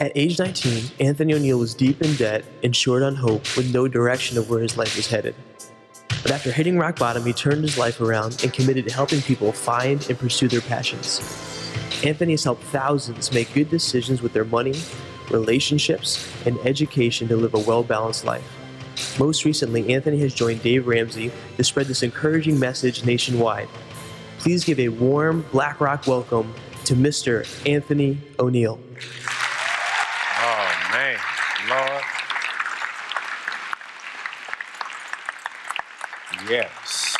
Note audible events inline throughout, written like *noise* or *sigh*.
At age 19, Anthony O'Neill was deep in debt and short on hope with no direction of where his life was headed. But after hitting rock bottom, he turned his life around and committed to helping people find and pursue their passions. Anthony has helped thousands make good decisions with their money, relationships, and education to live a well balanced life. Most recently, Anthony has joined Dave Ramsey to spread this encouraging message nationwide. Please give a warm Black Rock welcome to Mr. Anthony O'Neill. Oh, man. Lord. Yes.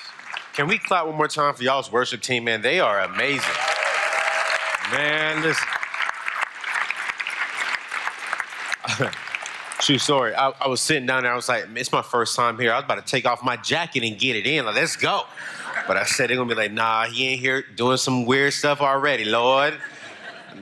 Can we clap one more time for y'all's worship team, man? They are amazing. Man, listen. *laughs* True story. I, I was sitting down there. I was like, it's my first time here. I was about to take off my jacket and get it in. Like, let's go. But I said they're gonna be like, nah, he ain't here doing some weird stuff already, Lord.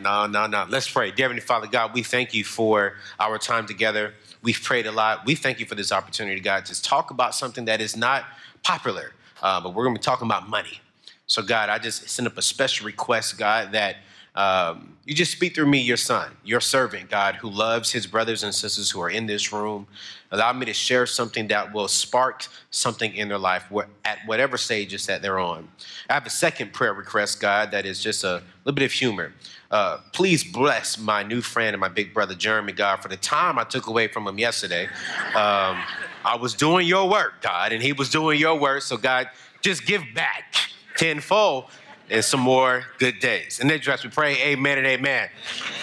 No, no, no. Let's pray. Dear Heavenly Father, God, we thank you for our time together. We've prayed a lot. We thank you for this opportunity, God, to talk about something that is not popular, uh, but we're gonna be talking about money. So, God, I just send up a special request, God, that um, you just speak through me, your son, your servant, God, who loves his brothers and sisters who are in this room. Allow me to share something that will spark something in their life at whatever stages that they're on. I have a second prayer request, God, that is just a little bit of humor. Uh, please bless my new friend and my big brother, Jeremy, God, for the time I took away from him yesterday. Um, I was doing your work, God, and he was doing your work. So, God, just give back tenfold and some more good days. And then, dress, we pray, amen and amen. *laughs*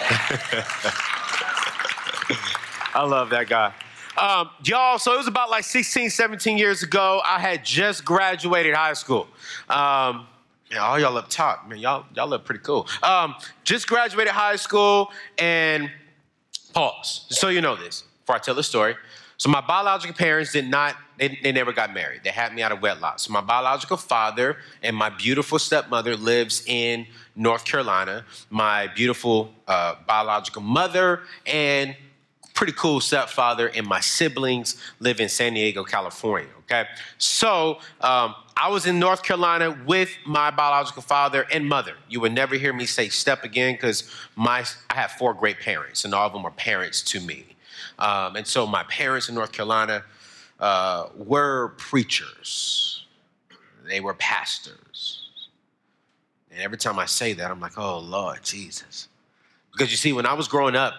I love that guy. Um, y'all, so it was about like 16, 17 years ago. I had just graduated high school. Um, yeah, all y'all up top, man. Y'all, y'all look pretty cool. Um, just graduated high school and pause. So you know this before I tell the story. So my biological parents did not, they, they never got married. They had me out of wedlock. So my biological father and my beautiful stepmother lives in North Carolina. My beautiful uh, biological mother and pretty cool stepfather and my siblings live in San Diego, California. Okay, so um, I was in North Carolina with my biological father and mother. You would never hear me say step again because my I have four great parents, and all of them are parents to me. Um, and so my parents in North Carolina uh, were preachers, they were pastors. And every time I say that, I'm like, oh, Lord Jesus. Because you see, when I was growing up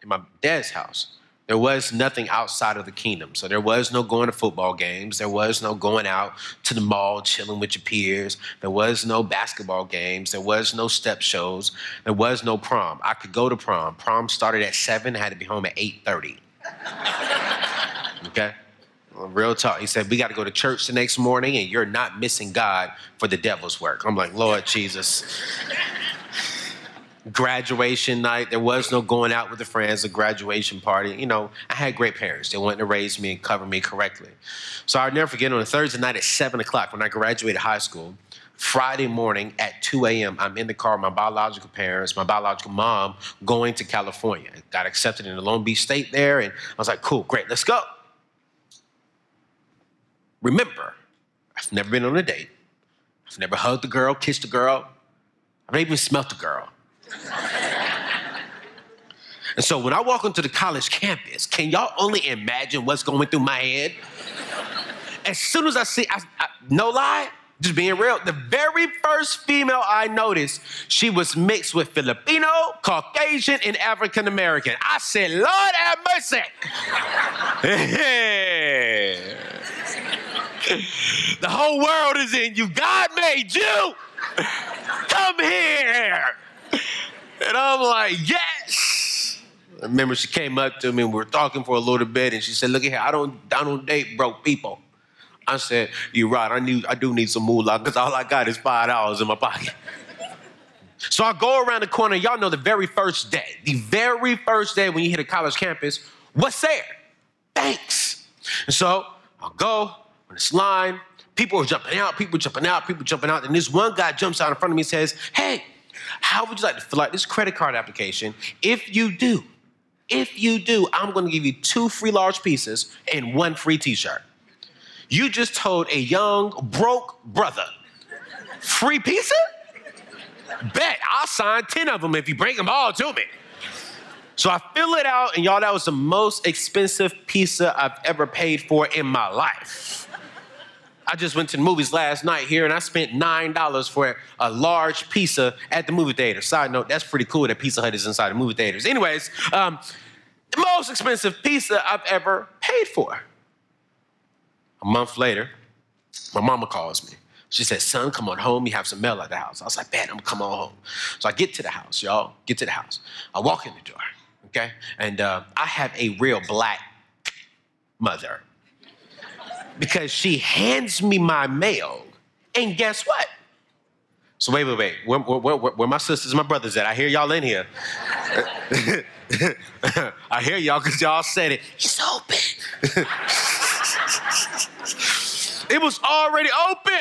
in my dad's house, there was nothing outside of the kingdom. So there was no going to football games. There was no going out to the mall, chilling with your peers. There was no basketball games. There was no step shows. There was no prom. I could go to prom. Prom started at 7, I had to be home at 8.30. *laughs* okay? Real talk. He said, we got to go to church the next morning and you're not missing God for the devil's work. I'm like, Lord Jesus *laughs* graduation night. There was no going out with the friends, a graduation party. You know, I had great parents. They wanted to raise me and cover me correctly. So I'll never forget on a Thursday night at 7 o'clock when I graduated high school, Friday morning at 2 a.m., I'm in the car with my biological parents, my biological mom, going to California. Got accepted in the Beach State there, and I was like, cool, great, let's go. Remember, I've never been on a date. I've never hugged a girl, kissed a girl. I've never even smelt a girl. *laughs* And so when I walk onto the college campus, can y'all only imagine what's going through my head? As soon as I see, I, I, no lie, just being real, the very first female I noticed, she was mixed with Filipino, Caucasian, and African American. I said, Lord have mercy. *laughs* the whole world is in you. God made you. Come here. And I'm like, yes. I remember she came up to me and we were talking for a little bit, and she said, "Look at here, I don't, I don't date broke people." I said, "You're right. I need, I do need some moolah because all I got is five dollars in my pocket." so I go around the corner. Y'all know the very first day, the very first day when you hit a college campus, what's there? Banks. And so I'll go on this line. People are jumping out. People jumping out. People jumping out. And this one guy jumps out in front of me and says, "Hey." How would you like to fill out this credit card application? If you do, if you do, I'm going to give you two free large pieces and one free t shirt. You just told a young, broke brother, free pizza? Bet I'll sign 10 of them if you bring them all to me. So I fill it out, and y'all, that was the most expensive pizza I've ever paid for in my life. I just went to the movies last night here and I spent $9 for a large pizza at the movie theater. Side note, that's pretty cool that Pizza Hut is inside the movie theaters. Anyways, um, the most expensive pizza I've ever paid for. A month later, my mama calls me. She said, son, come on home. You have some mail at the house. I was like, man, I'm gonna come on home. So I get to the house, y'all. Get to the house. I walk in the door, okay? And uh, I have a real black mother because she hands me my mail, and guess what? So wait, wait, wait. Where, where, where, where my sisters, and my brothers at? I hear y'all in here. *laughs* I hear y'all because y'all said it. It's open. *laughs* it was already open.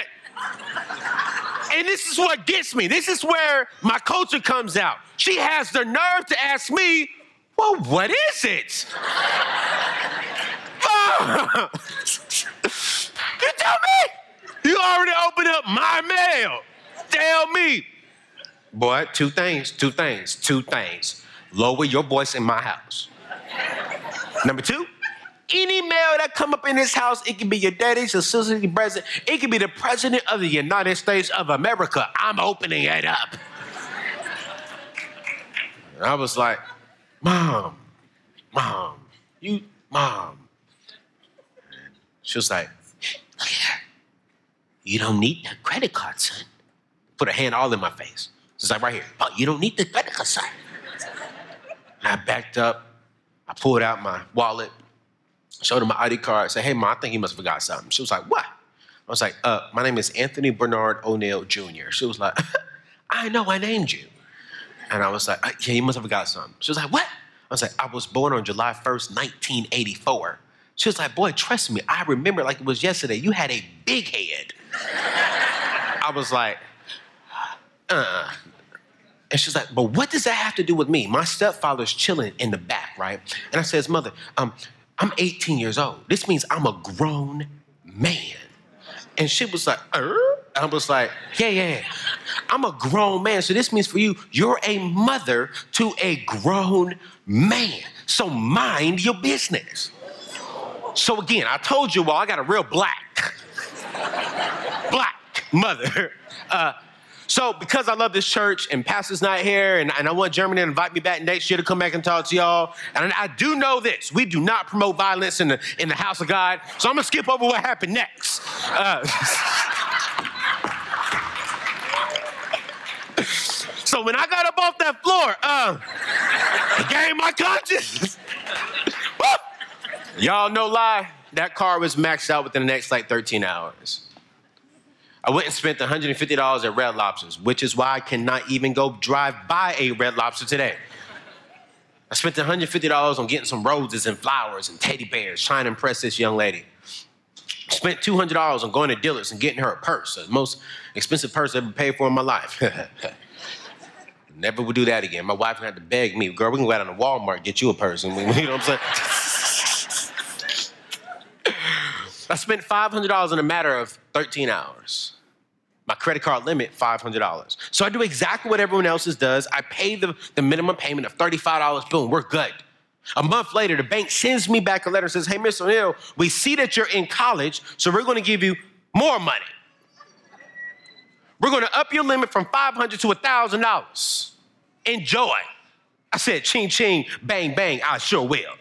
And this is what gets me. This is where my culture comes out. She has the nerve to ask me, well, what is it? *laughs* Ah! you tell me? You already opened up my mail. Tell me. Boy, two things, two things, two things. Lower your voice in my house. Number two, any mail that come up in this house, it can be your daddy's, your sister's, your president. It can be the president of the United States of America. I'm opening it up. And I was like, Mom, Mom, you, Mom. She was like, Look here. You don't need the credit card, son. Put a hand all in my face. She's like, right here. Oh, you don't need the credit card, son. And I backed up. I pulled out my wallet, showed her my ID card, said, hey, mom, I think you must have forgot something. She was like, what? I was like, uh, my name is Anthony Bernard O'Neill Jr. She was like, *laughs* I know I named you. And I was like, yeah, you must have forgot something. She was like, what? I was like, I was born on July 1st, 1984. She was like, boy, trust me, I remember like it was yesterday. You had a big head. I was like, uh. And she's like, but what does that have to do with me? My stepfather's chilling in the back, right? And I says, mother, um, I'm 18 years old. This means I'm a grown man. And she was like, er? I was like, yeah, yeah, yeah. I'm a grown man. So this means for you, you're a mother to a grown man. So mind your business. So again, I told you all I got a real black mother. *laughs* Uh, so because I love this church and pastor's not here and, and I want Jeremy to invite me back next year to come back and talk to y'all. And I do know this. We do not promote violence in the, in the house of God. So I'm going to skip over what happened next. Uh, *laughs* so when I got up off that floor, uh, gained my conscience. *laughs* Y'all no lie, that car was maxed out within the next like 13 hours. I went and spent $150 at Red Lobsters, which is why I cannot even go drive by a Red Lobster today. I spent $150 on getting some roses and flowers and teddy bears, trying to impress this young lady. Spent $200 on going to Dillard's and getting her a purse, the most expensive purse I ever paid for in my life. *laughs* Never would do that again. My wife had to beg me, girl, we can go out to Walmart get you a purse. *laughs* You know what I'm saying? I spent $500 in a matter of 13 hours. My credit card limit, $500. So I do exactly what everyone else's does. I pay the, the minimum payment of $35. Boom, we're good. A month later, the bank sends me back a letter and says, Hey, Mr. O'Neill, we see that you're in college, so we're going to give you more money. We're going to up your limit from $500 to $1,000. Enjoy. I said, ching, ching, bang, bang, I sure will.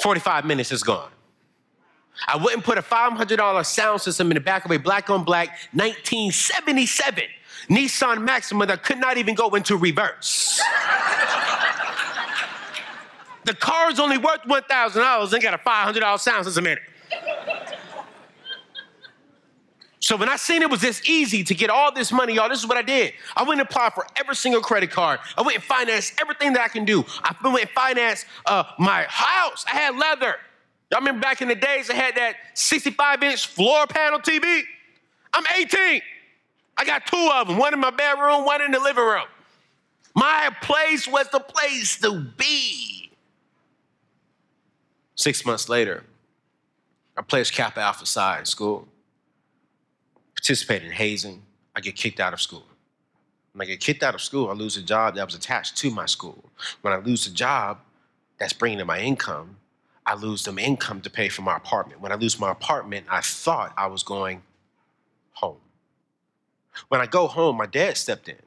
45 minutes is gone. I wouldn't put a $500 sound system in the back of a black on black 1977 Nissan Maxima that could not even go into reverse. *laughs* the car is only worth $1,000 and got a $500 sound system in it. So when I seen it was this easy to get all this money, y'all, this is what I did. I went and applied for every single credit card. I went and financed everything that I can do. I went and financed uh, my house. I had leather. Y'all remember back in the days I had that 65 inch floor panel TV? I'm 18. I got two of them, one in my bedroom, one in the living room. My place was the place to be. Six months later, I placed Kappa Alpha Psi in school, participated in hazing. I get kicked out of school. When I get kicked out of school, I lose a job that was attached to my school. When I lose a job that's bringing in my income, I lose some income to pay for my apartment. When I lose my apartment, I thought I was going home. When I go home, my dad stepped in.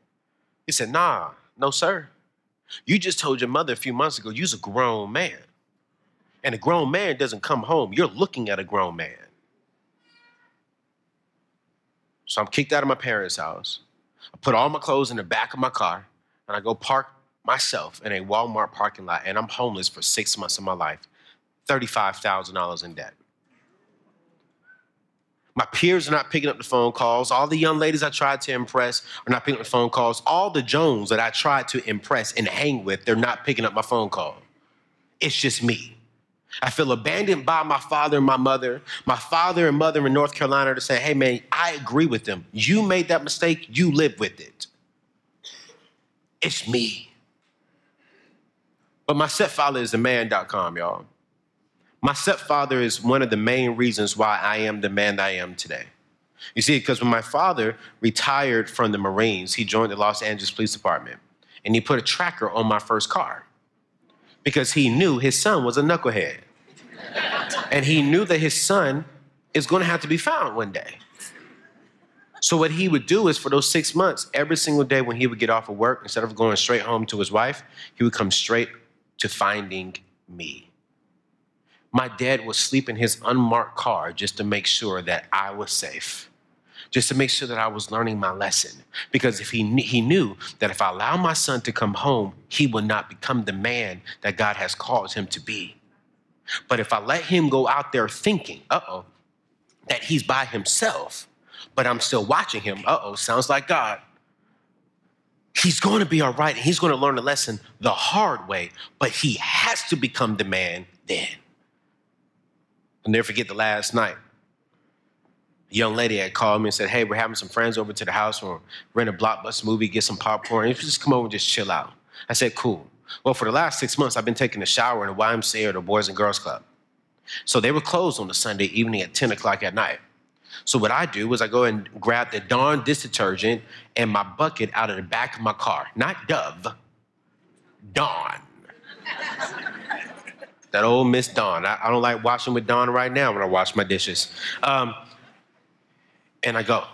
He said, Nah, no, sir. You just told your mother a few months ago you's a grown man. And a grown man doesn't come home. You're looking at a grown man. So I'm kicked out of my parents' house. I put all my clothes in the back of my car and I go park myself in a Walmart parking lot and I'm homeless for six months of my life, $35,000 in debt. My peers are not picking up the phone calls. All the young ladies I tried to impress are not picking up the phone calls. All the Jones that I tried to impress and hang with, they're not picking up my phone call. It's just me. I feel abandoned by my father and my mother. My father and mother in North Carolina to say, hey man, I agree with them. You made that mistake, you live with it. It's me. But my stepfather is the man.com, y'all. My stepfather is one of the main reasons why I am the man I am today. You see, because when my father retired from the Marines, he joined the Los Angeles Police Department and he put a tracker on my first car because he knew his son was a knucklehead. and he knew that his son is going to have to be found one day. So, what he would do is for those six months, every single day when he would get off of work, instead of going straight home to his wife, he would come straight to finding me. My dad would sleep in his unmarked car just to make sure that I was safe just to make sure that I was learning my lesson. Because if he, he knew that if I allow my son to come home, he will not become the man that God has called him to be. But if I let him go out there thinking, uh oh, that he's by himself, but I'm still watching him, uh oh, sounds like God. He's going to be all right and he's going to learn a lesson the hard way, but he has to become the man then. I'll never forget the last night young lady had called me and said, Hey, we're having some friends over to the house. We're rent a blockbuster movie, get some popcorn. You just come over and just chill out. I said, Cool. Well, for the last six months, I've been taking a shower in the YMCA or the Boys and Girls Club. So they were closed on the Sunday evening at 10 o'clock at night. So what I do is I go and grab the Dawn dish detergent and my bucket out of the back of my car. Not Dove, Dawn. that old Miss Dawn. I, I, don't like washing with Dawn right now when I wash my dishes. Um, and I go.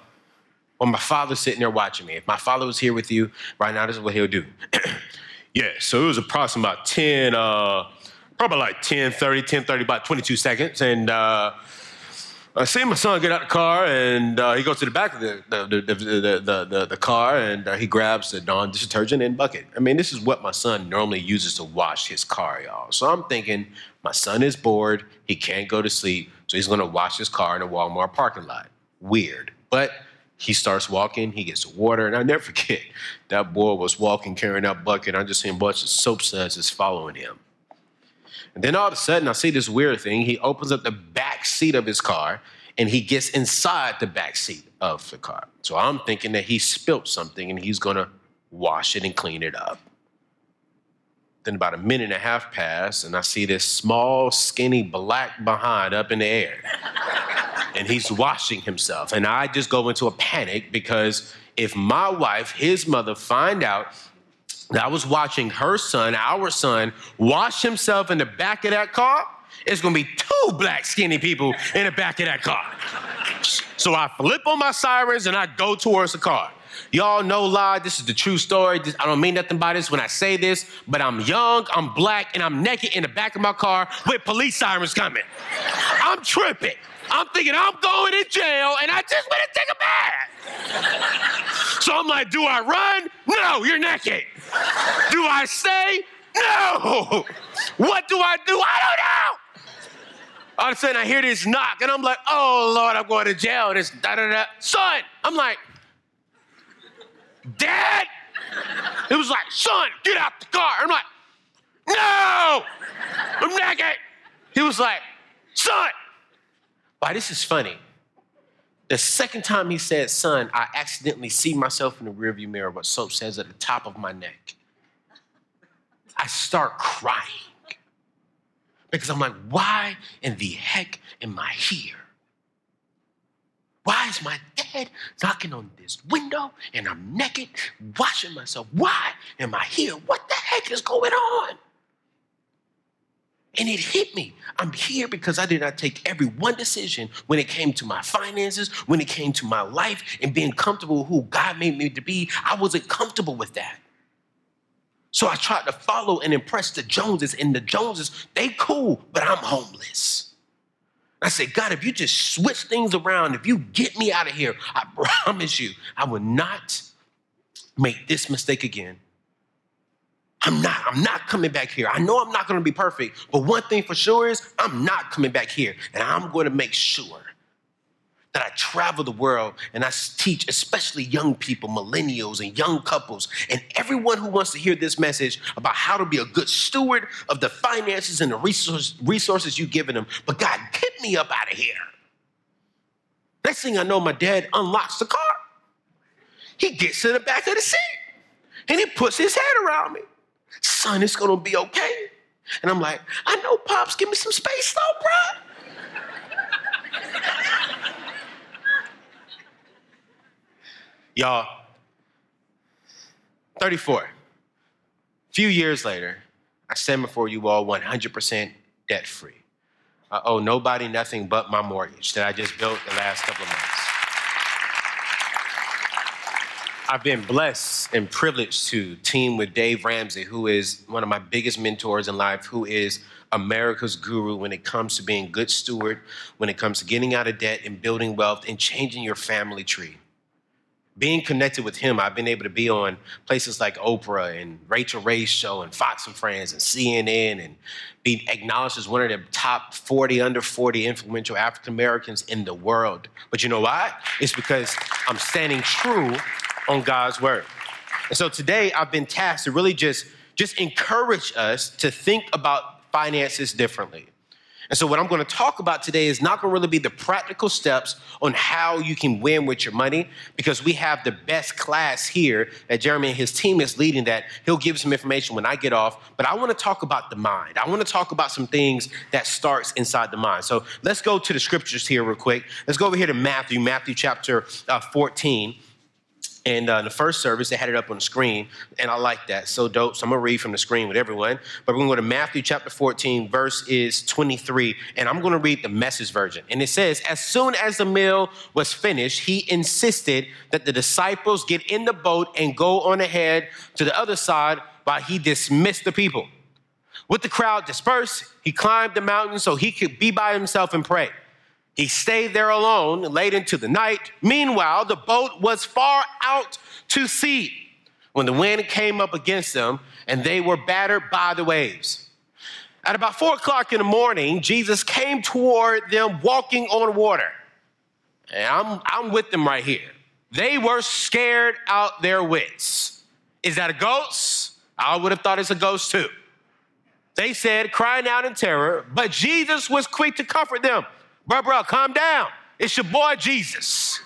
Well, my father's sitting there watching me. If my father was here with you right now, this is what he'll do. *clears throat* yeah, so it was approximately about 10, uh, probably like 10, 30, 10, 30, about 22 seconds. And uh, I see my son get out of the car and uh, he goes to the back of the, the, the, the, the, the car and uh, he grabs the dish detergent and bucket. I mean, this is what my son normally uses to wash his car, y'all. So I'm thinking my son is bored, he can't go to sleep, so he's gonna wash his car in a Walmart parking lot weird. But he starts walking, he gets water, and I never *laughs* forget that boy was walking carrying that bucket. I just seen a bunch of soap suds just following him. And then all of a sudden, I see this weird thing. He opens up the back seat of his car and he gets inside the back seat of the car. So I'm thinking that he spilt something and he's gonna wash it and clean it up. Then about a minute and a half pass, and I see this small, skinny black behind up in the air and he's washing himself. And I just go into a panic because if my wife, his mother, find out that I was watching her son, our son, wash himself in the back of that car, it's gonna be two black skinny people in the back of that car. So I flip on my sirens and I go towards the car. Y'all know lie, this is the true story. I don't mean nothing by this when I say this, but I'm young, I'm black, and I'm naked in the back of my car with police sirens coming. I'm tripping. I'm thinking I'm going to jail and I just want to take a bath. so I'm like, do I run? No, you're naked. Do I stay? No. What do I do? I don't know. All of a sudden I hear this knock and I'm like, oh Lord, I'm going to jail. This da da da. Son, I'm like, Dad? It was like, son, get out the car. I'm like, no, I'm naked. He was like, son, why, this is funny. The second time he said son, I accidentally see myself in the rearview mirror, what soap says at the top of my neck. I start crying because I'm like, why in the heck am I here? Why is my dad knocking on this window and I'm naked, washing myself? Why am I here? What the heck is going on? And it hit me. I'm here because I did not take every one decision when it came to my finances, when it came to my life, and being comfortable with who God made me to be. I wasn't comfortable with that. So I tried to follow and impress the Joneses, and the Joneses, they cool, but I'm homeless. I said, God, if you just switch things around, if you get me out of here, I promise you, I will not make this mistake again. I'm not, I'm not coming back here. I know I'm not going to be perfect, but one thing for sure is I'm not coming back here. And I'm going to make sure that I travel the world and I teach, especially young people, millennials, and young couples, and everyone who wants to hear this message about how to be a good steward of the finances and the resources you've given them. But God, me up out of here. Next thing I know, my dad unlocks the car. He gets in the back of the seat and he puts his head around me. Son, it's gonna be okay. And I'm like, I know, Pops, give me some space though, bro. *laughs* Y'all, 34. A few years later, I stand before you all 100% debt free. I owe nobody nothing but my mortgage that I just built the last couple of months. I've been blessed and privileged to team with Dave Ramsey, who is one of my biggest mentors in life, who is America's guru when it comes to being good steward, when it comes to getting out of debt and building wealth and changing your family tree being connected with him, I've been able to be on places like Oprah and Rachael Ray's show and Fox and Friends and CNN and be acknowledged as one of the top 40 under 40 influential African Americans in the world. But you know why? It's because I'm standing true on God's word. And so today I've been tasked to really just just encourage us to think about finances differently. And so, what I'm going to talk about today is not going to really be the practical steps on how you can win with your money, because we have the best class here that Jeremy and his team is leading. That he'll give some information when I get off. But I want to talk about the mind. I want to talk about some things that starts inside the mind. So let's go to the scriptures here real quick. Let's go over here to Matthew, Matthew chapter uh, 14. And uh, the first service, they had it up on the screen, and I like that. So dope. So I'm gonna read from the screen with everyone. But we're gonna go to Matthew chapter 14, verse is 23, and I'm gonna read the message version. And it says, As soon as the meal was finished, he insisted that the disciples get in the boat and go on ahead to the other side while he dismissed the people. With the crowd dispersed, he climbed the mountain so he could be by himself and pray. He stayed there alone late into the night. Meanwhile, the boat was far out to sea when the wind came up against them and they were battered by the waves. At about four o'clock in the morning, Jesus came toward them walking on water. And I'm, I'm with them right here. They were scared out their wits. Is that a ghost? I would have thought it's a ghost too. They said, crying out in terror, but Jesus was quick to comfort them. Bro, bro, calm down. It's your boy Jesus.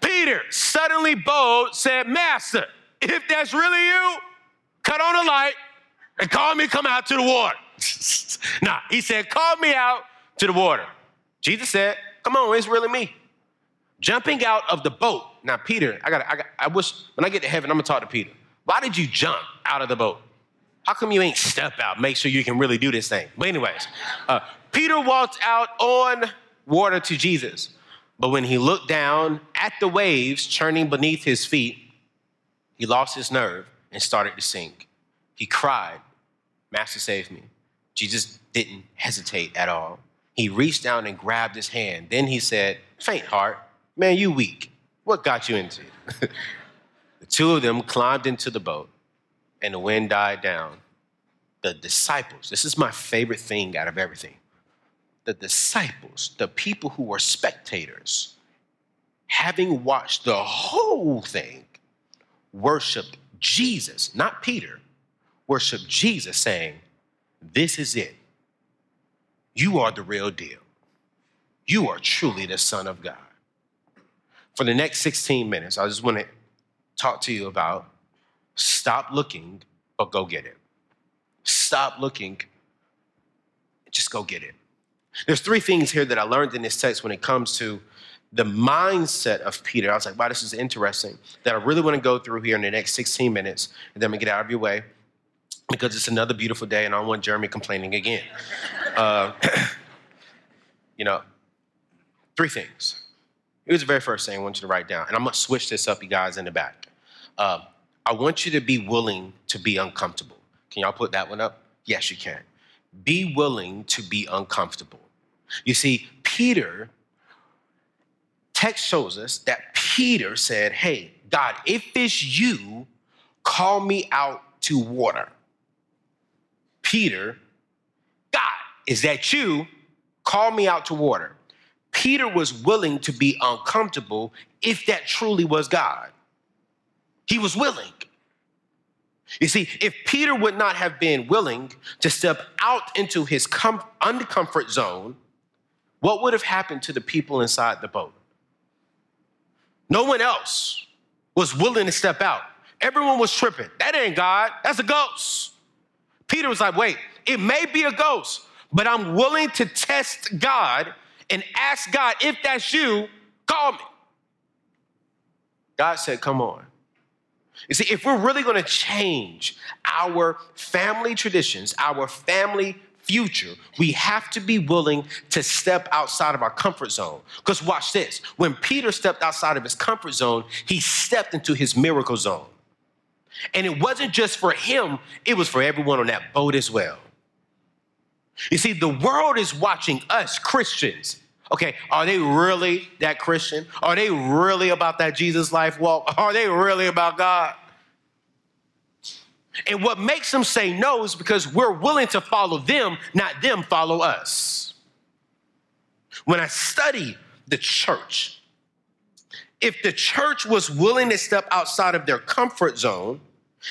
Peter, suddenly bold, said, Master, if that's really you, cut on a light and call me come out to the water. *laughs* nah, he said, call me out to the water. Jesus said, come on, it's really me. Jumping out of the boat. Now, Peter, I got, I got, I wish when I get to heaven, I'm gonna talk to Peter. Why did you jump out of the boat? How come you ain't step out? Make sure you can really do this thing. But anyways, uh, Peter walked out on water to Jesus. But when he looked down at the waves churning beneath his feet, he lost his nerve and started to sink. He cried, Master, save me. Jesus didn't hesitate at all. He reached down and grabbed his hand. Then he said, Faint heart, man, you weak. What got you into it? *laughs* the two of them climbed into the boat, and the wind died down. The disciples, this is my favorite thing out of everything the disciples, the people who were spectators, having watched the whole thing, worshiped Jesus, not Peter, worshiped Jesus, saying, This is it. You are the real deal. You are truly the Son of God. For the next 16 minutes, I just want to talk to you about stop looking, but go get it. Stop looking, just go get it. There's three things here that I learned in this text when it comes to the mindset of Peter. I was like, wow, this is interesting that I really want to go through here in the next 16 minutes, and then we get out of your way because it's another beautiful day and I don't want Jeremy complaining again. *laughs* Uh, *clears throat* you know, three things. Here's the very first thing I want you to write down, and I'm gonna switch this up, you guys, in the back. Uh, I want you to be willing to be uncomfortable. Can y'all put that one up? Yes, you can. Be willing to be uncomfortable. You see, Peter, text shows us that Peter said, Hey, God, if it's you, call me out to water. Peter, God, is that you? Call me out to water. Peter was willing to be uncomfortable if that truly was God. He was willing. You see, if Peter would not have been willing to step out into his com- uncomfort zone, what would have happened to the people inside the boat? No one else was willing to step out. Everyone was tripping. That ain't God, that's a ghost. Peter was like, wait, it may be a ghost, but I'm willing to test God and ask God, if that's you, call me. God said, come on. You see, if we're really going to change our family traditions, our family future, we have to be willing to step outside of our comfort zone. Because watch this when Peter stepped outside of his comfort zone, he stepped into his miracle zone. And it wasn't just for him, it was for everyone on that boat as well. You see, the world is watching us, Christians. Okay, are they really that Christian? Are they really about that Jesus life walk? *laughs* Are they really about God? And what makes them say no is because we're willing to follow them, not them follow us. When I study the church, if the church was willing to step outside of their comfort zone,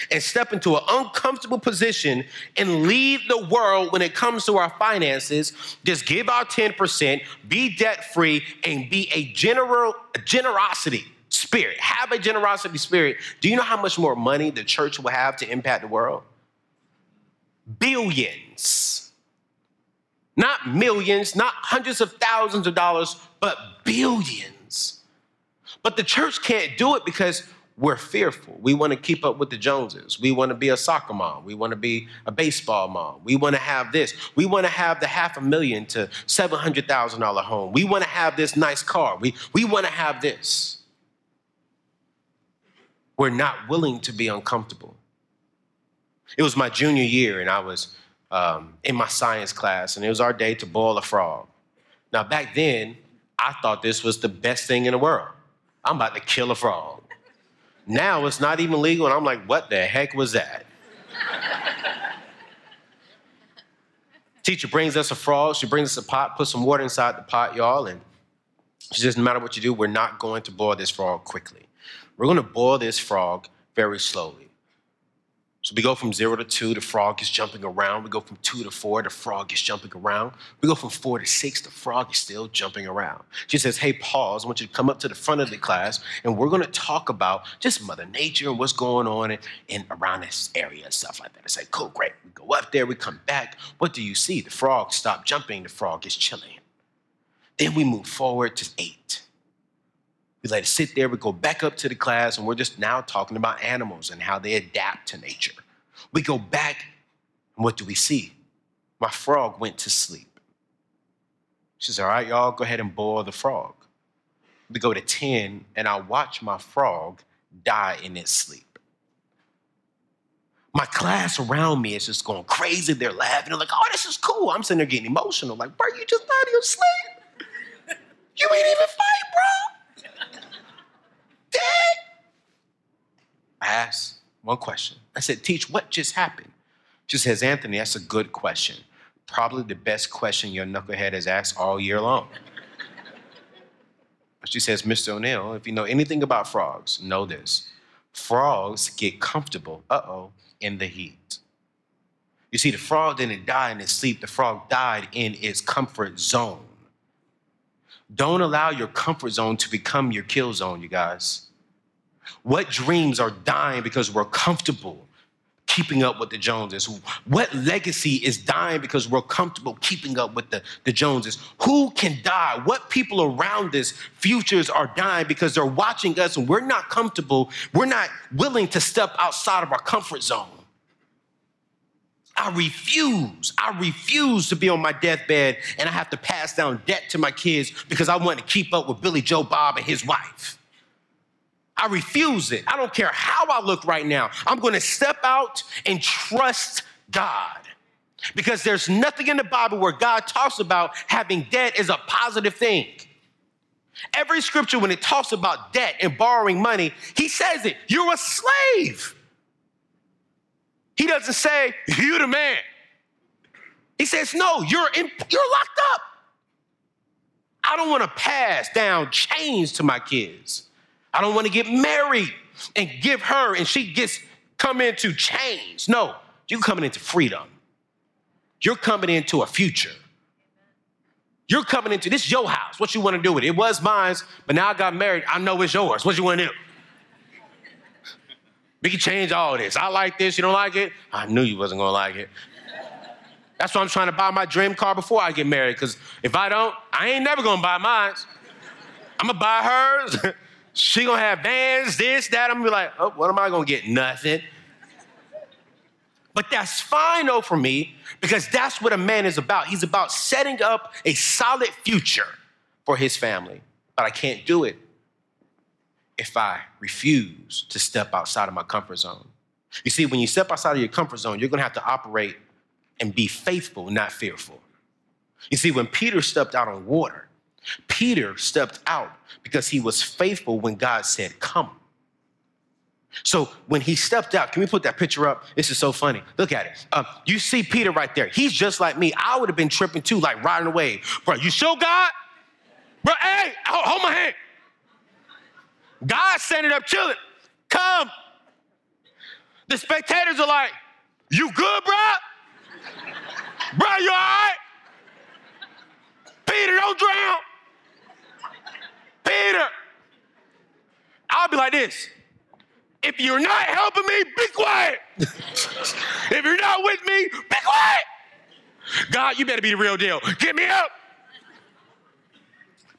and step into an uncomfortable position and lead the world when it comes to our finances, just give our 10%, be debt free, and be a general generosity spirit. Have a generosity spirit. Do you know how much more money the church will have to impact the world? Billions. Not millions, not hundreds of thousands of dollars, but billions. But the church can't do it because we're fearful. We want to keep up with the Joneses. We want to be a soccer mom. We want to be a baseball mom. We want to have this. We want to have the half a million to $700,000 home. We want to have this nice car. We, we want to have this. We're not willing to be uncomfortable. It was my junior year, and I was um, in my science class, and it was our day to boil a frog. Now, back then, I thought this was the best thing in the world. I'm about to kill a frog. Now it's not even legal, and I'm like, what the heck was that? Teacher brings us a frog. She brings us a pot, put some water inside the pot, y'all, and she says, no matter what you do, we're not going to boil this frog quickly. We're going to boil this frog very slowly. So we go from zero to two, the frog is jumping around. We go from two to four, the frog is jumping around. We go from four to six, the frog is still jumping around. She says, Hey, pause. I want you to come up to the front of the class and we're going to talk about just Mother Nature and what's going on in, in around this area and stuff like that. I say, Cool, great. We go up there, we come back. What do you see? The frog stopped jumping, the frog is chilling. Then we move forward to eight. We let it sit there. We go back up to the class, and we're just now talking about animals and how they adapt to nature. We go back, and what do we see? My frog went to sleep. She says, All right, y'all, go ahead and boil the frog. We go to 10, and I watch my frog die in its sleep. My class around me is just going crazy. They're laughing. They're like, oh, this is cool. I'm sitting there getting emotional. Like, bro, you just died in your sleep. You ain't even fight, bro. Dad? I asked one question. I said, Teach, what just happened? She says, Anthony, that's a good question. Probably the best question your knucklehead has asked all year long. She says, Mr. O'Neill, if you know anything about frogs, know this. Frogs get comfortable, uh oh, in the heat. You see, the frog didn't die in its sleep, the frog died in its comfort zone. Don't allow your comfort zone to become your kill zone, you guys. What dreams are dying because we're comfortable? keeping up with the Joneses? What legacy is dying because we're comfortable keeping up with the, the Joneses? Who can die? What people around us, futures are dying because they're watching us and we're not comfortable. We're not willing to step outside of our comfort zone. I refuse. I refuse to be on my deathbed and I have to pass down debt to my kids because I want to keep up with Billy Joe Bob and his wife. I refuse it. I don't care how I look right now. I'm going to step out and trust God. Because there's nothing in the Bible where God talks about having debt as a positive thing. Every scripture, when it talks about debt and borrowing money, he says it. You're a slave. He doesn't say, you the man. He says, no, you're, in, you're locked up. I don't want to pass down chains to my kids. I don't want to get married and give her and she gets come into chains. No, you're coming into freedom. You're coming into a future. You're coming into this your house. What you want to do with it? It was mine, but now I got married. I know it's yours. What you want to do? We can change all this. I like this. You don't like it? I knew you wasn't gonna like it. That's why I'm trying to buy my dream car before I get married. Because if I don't, I ain't never gonna buy mine. I'm gonna buy hers. *laughs* She gonna have bands, this, that. I'm gonna be like, oh, what am I gonna get? Nothing. But that's fine though for me because that's what a man is about. He's about setting up a solid future for his family. But I can't do it if I refuse to step outside of my comfort zone. You see, when you step outside of your comfort zone, you're gonna have to operate and be faithful, not fearful. You see, when Peter stepped out on water, Peter stepped out because he was faithful when God said, Come. So when he stepped out, can we put that picture up? This is so funny. Look at it. Uh, you see Peter right there. He's just like me. I would have been tripping too, like riding away. Bro, you show God? Bro, hey, hold my hand. God standing up chilling. Come. The spectators are like, You good, bro? bro, you all right? Peter, don't drown. Peter. I'll be like this. If you're not helping me, be quiet. *laughs* if you're not with me, be quiet. God, you better be the real deal. Get me up.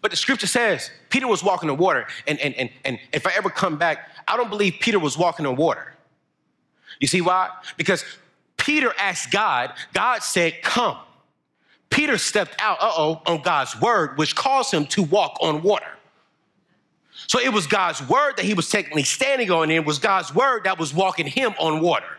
But the scripture says Peter was walking on water. And, and, and, and if I ever come back, I don't believe Peter was walking on water. You see why? Because Peter asked God, God said, Come. Peter stepped out, uh oh, on God's word, which caused him to walk on water. So it was God's word that he was technically standing on, and it was God's word that was walking him on water.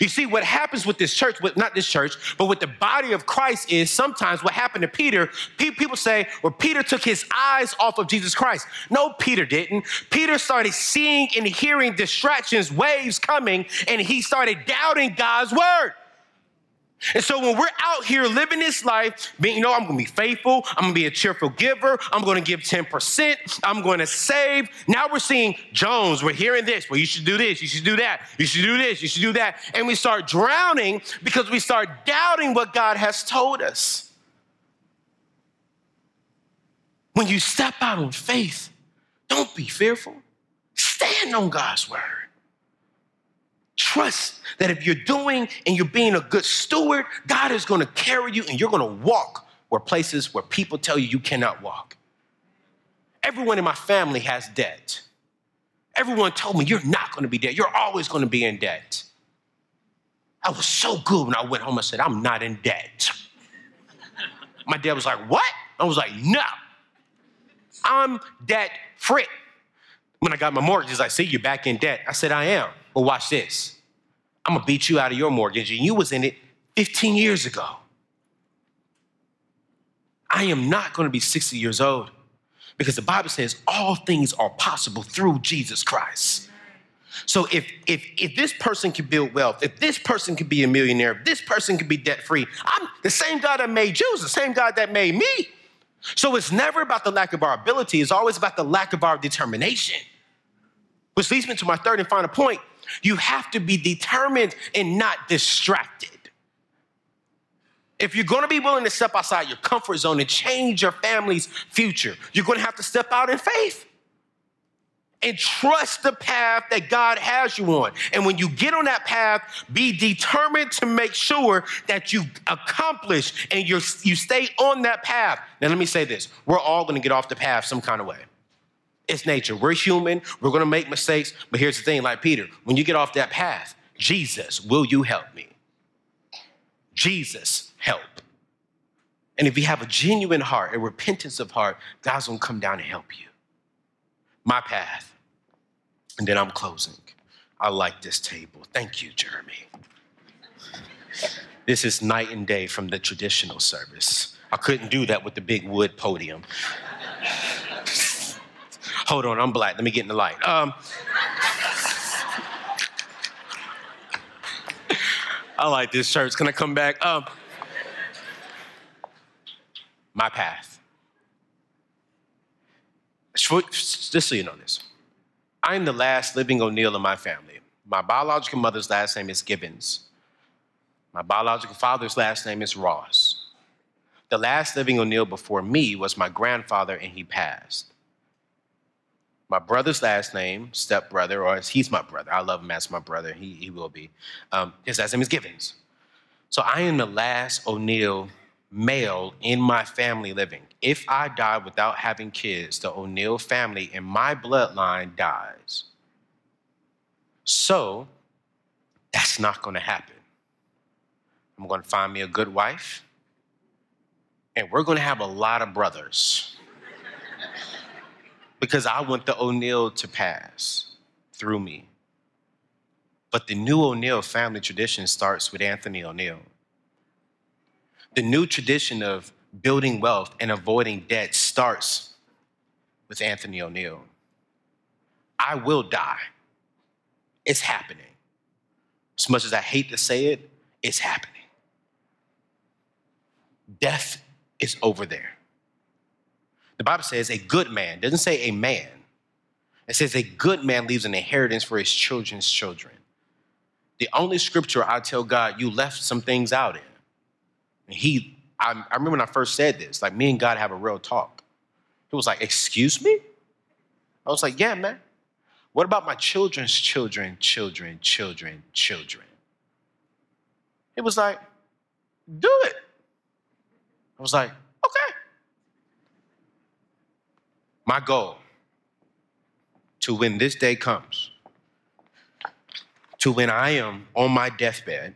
You see, what happens with this church, with not this church, but with the body of Christ is sometimes what happened to Peter, people say, well, Peter took his eyes off of Jesus Christ. No, Peter didn't. Peter started seeing and hearing distractions, waves coming, and he started doubting God's word. And so when we're out here living this life, being, you know, I'm gonna be faithful, I'm gonna be a cheerful giver, I'm gonna give 10%, I'm gonna save. Now we're seeing Jones, we're hearing this, well, you should do this, you should do that, you should do this, you should do that. And we start drowning because we start doubting what God has told us. When you step out on faith, don't be fearful. Stand on God's word. Trust that if you're doing and you're being a good steward, God is going to carry you and you're going to walk where places where people tell you you cannot walk. Everyone in my family has debt. Everyone told me you're not going to be debt. You're always going to be in debt. I was so good when I went home. I said, I'm not in debt. *laughs* My dad was like, What? I was like, No, I'm debt free. When I got my mortgage, I like, See, you're back in debt. I said, I am. But watch this. I'm gonna beat you out of your mortgage, and you was in it 15 years ago. I am not gonna be 60 years old because the Bible says all things are possible through Jesus Christ. So if if if this person can build wealth, if this person can be a millionaire, if this person can be debt free, I'm the same God that made is the same God that made me. So it's never about the lack of our ability, it's always about the lack of our determination. Which leads me to my third and final point you have to be determined and not distracted. If you're gonna be willing to step outside your comfort zone and change your family's future, you're gonna have to step out in faith. and trust the path that God has you on. And when you get on that path, be determined to make sure that you accomplish and you you stay on that path. Now, let me say this we're all gonna get off the path some kind of way. It's nature. We're human, we're gonna make mistakes. But here's the thing like Peter, when you get off that path, Jesus, will you help me? Jesus, help. And if you have a genuine heart, a repentance of heart, God's gonna come down and help you. My path. And then I'm closing. I like this table. Thank you, Jeremy. This is night and day from the traditional service. I couldn't do that with the big wood podium. Hold on, I'm black. Let me get in the light. Um, I like this church. Can I come back? Um, my path. Just so you know this, I am the last living O'Neal in my family. My biological mother's last name is Gibbons. My biological father's last name is Ross. The last living O'Neal before me was my grandfather, and he passed. My brother's last name, stepbrother, or he's my brother. I love him as my brother. He, he will be. Um, his last name is Givens. So I am the last O'Neal male in my family living. If I die without having kids, the O'Neal family in my bloodline dies. So that's not going to happen. I'm going to find me a good wife, and we're going to have a lot of brothers because I want the O'Neal to pass through me. But the new O'Neal family tradition starts with Anthony O'Neal. The new tradition of building wealth and avoiding debt starts with Anthony O'Neal. I will die. It's happening. As much as I hate to say it, it's happening. Death is over there. The Bible says a good man, doesn't say a man. It says a good man leaves an inheritance for his children's children. The only scripture I tell God you left some things out in and he, I, I remember when I first said this, like me and God have a real talk. He was like, Excuse me? I was like, Yeah, man. What about my children's children, children, children, children? He was like, Do it. I was like, Okay. My goal to when this day comes, to when I am on my deathbed,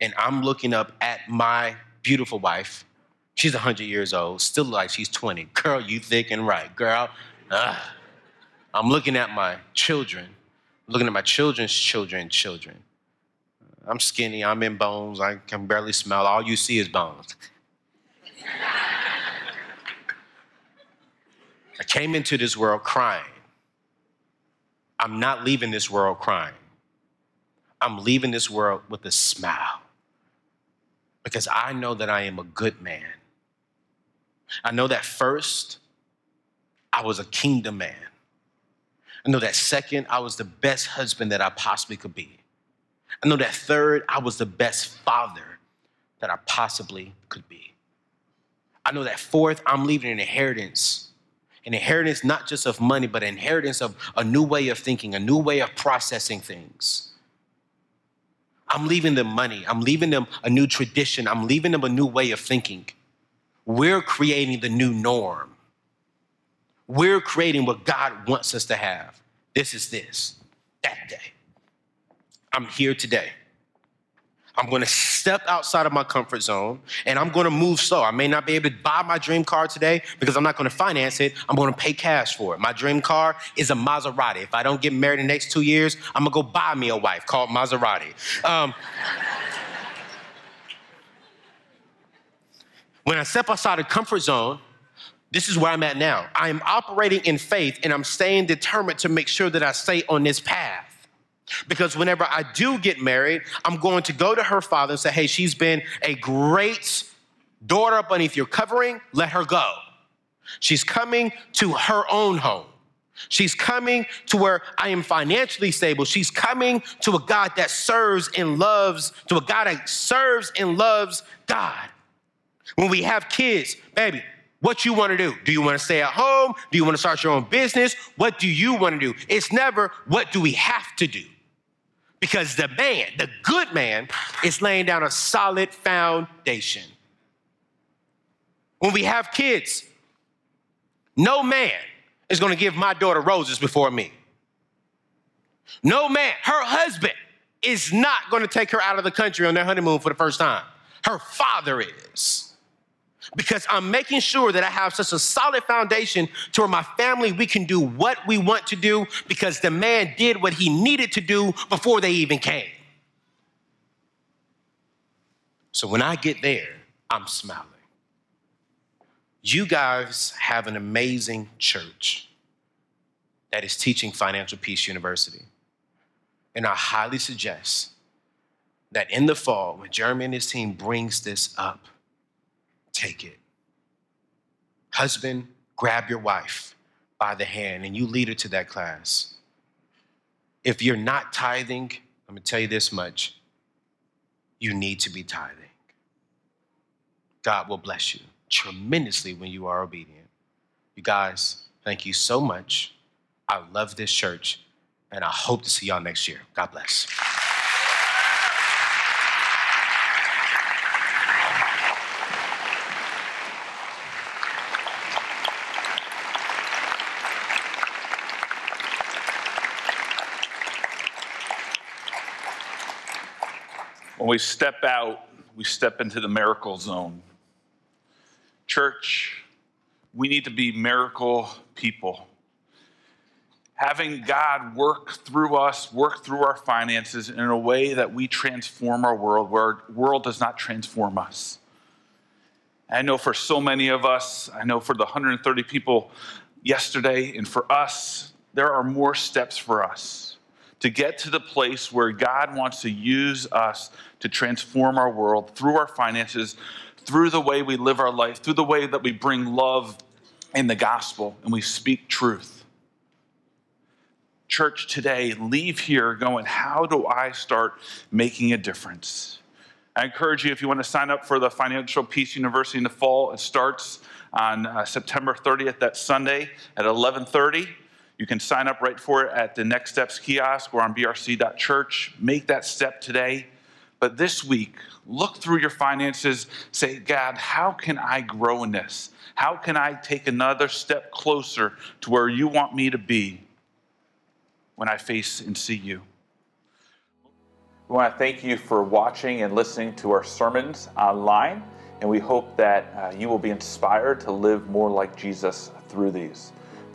and I'm looking up at my beautiful wife. She's 100 years old, still like she's 20. Girl, you thick and right. Girl, uh, I'm looking at my children, looking at my children's children, children. I'm skinny, I'm in bones, I can barely smell. All you see is bones. I came into this world crying. I'm not leaving this world crying. I'm leaving this world with a smile because I know that I am a good man. I know that first, I was a kingdom man. I know that second, I was the best husband that I possibly could be. I know that third, I was the best father that I possibly could be. I know that fourth, I'm leaving an inheritance. An inheritance not just of money, but an inheritance of a new way of thinking, a new way of processing things. I'm leaving them money. I'm leaving them a new tradition. I'm leaving them a new way of thinking. We're creating the new norm. We're creating what God wants us to have. This is this, that day. I'm here today. I'm going to step outside of my comfort zone and I'm going to move slow. I may not be able to buy my dream car today because I'm not going to finance it. I'm going to pay cash for it. My dream car is a Maserati. If I don't get married in the next two years, I'm going to go buy me a wife called Maserati. Um, when I step outside of comfort zone, this is where I'm at now. I am operating in faith and I'm staying determined to make sure that I stay on this path. Because whenever I do get married, I'm going to go to her father and say, hey, she's been a great daughter beneath your covering, let her go. She's coming to her own home. She's coming to where I am financially stable. She's coming to a God that serves and loves, to a God that serves and loves God. When we have kids, baby, what you want to do. Do you want to stay at home? Do you want to start your own business? What do you want to do? It's never what do we have to do? Because the man, the good man, is laying down a solid foundation. When we have kids, no man is going to give my daughter roses before me. No man, her husband is not going to take her out of the country on their honeymoon for the first time. Her father is. Because I'm making sure that I have such a solid foundation to where my family, we can do what we want to do because the man did what he needed to do before they even came. So when I get there, I'm smiling. You guys have an amazing church that is teaching Financial Peace University. And I highly suggest that in the fall, when Jeremy and his team brings this up, take it. Husband, grab your wife by the hand and you lead her to that class. If you're not tithing, I'm gonna tell you this much you need to be tithing. God will bless you tremendously when you are obedient. You guys, thank you so much. I love this church, and I hope to see y'all next year. God bless. When we step out, we step into the miracle zone. Church, we need to be miracle people. Having God work through us, work through our finances in a way that we transform our world, where our world does not transform us. I know for so many of us, I know for the 130 people yesterday, and for us, there are more steps for us to get to the place where God wants to use us to transform our world through our finances, through the way we live our life, through the way that we bring love in the gospel and we speak truth. Church today, leave here going, How do I start making a difference? I encourage you if you want to sign up for the Financial Peace University in the fall, it starts on uh, September 30th, that Sunday at 11:30. You can sign up right for it at the Next Steps kiosk or on brc.church. Make that step today. But this week, look through your finances, say, God, how can I grow in this? How can I take another step closer to where you want me to be when I face and see you? We want to thank you for watching and listening to our sermons online, and we hope that uh, you will be inspired to live more like Jesus through these.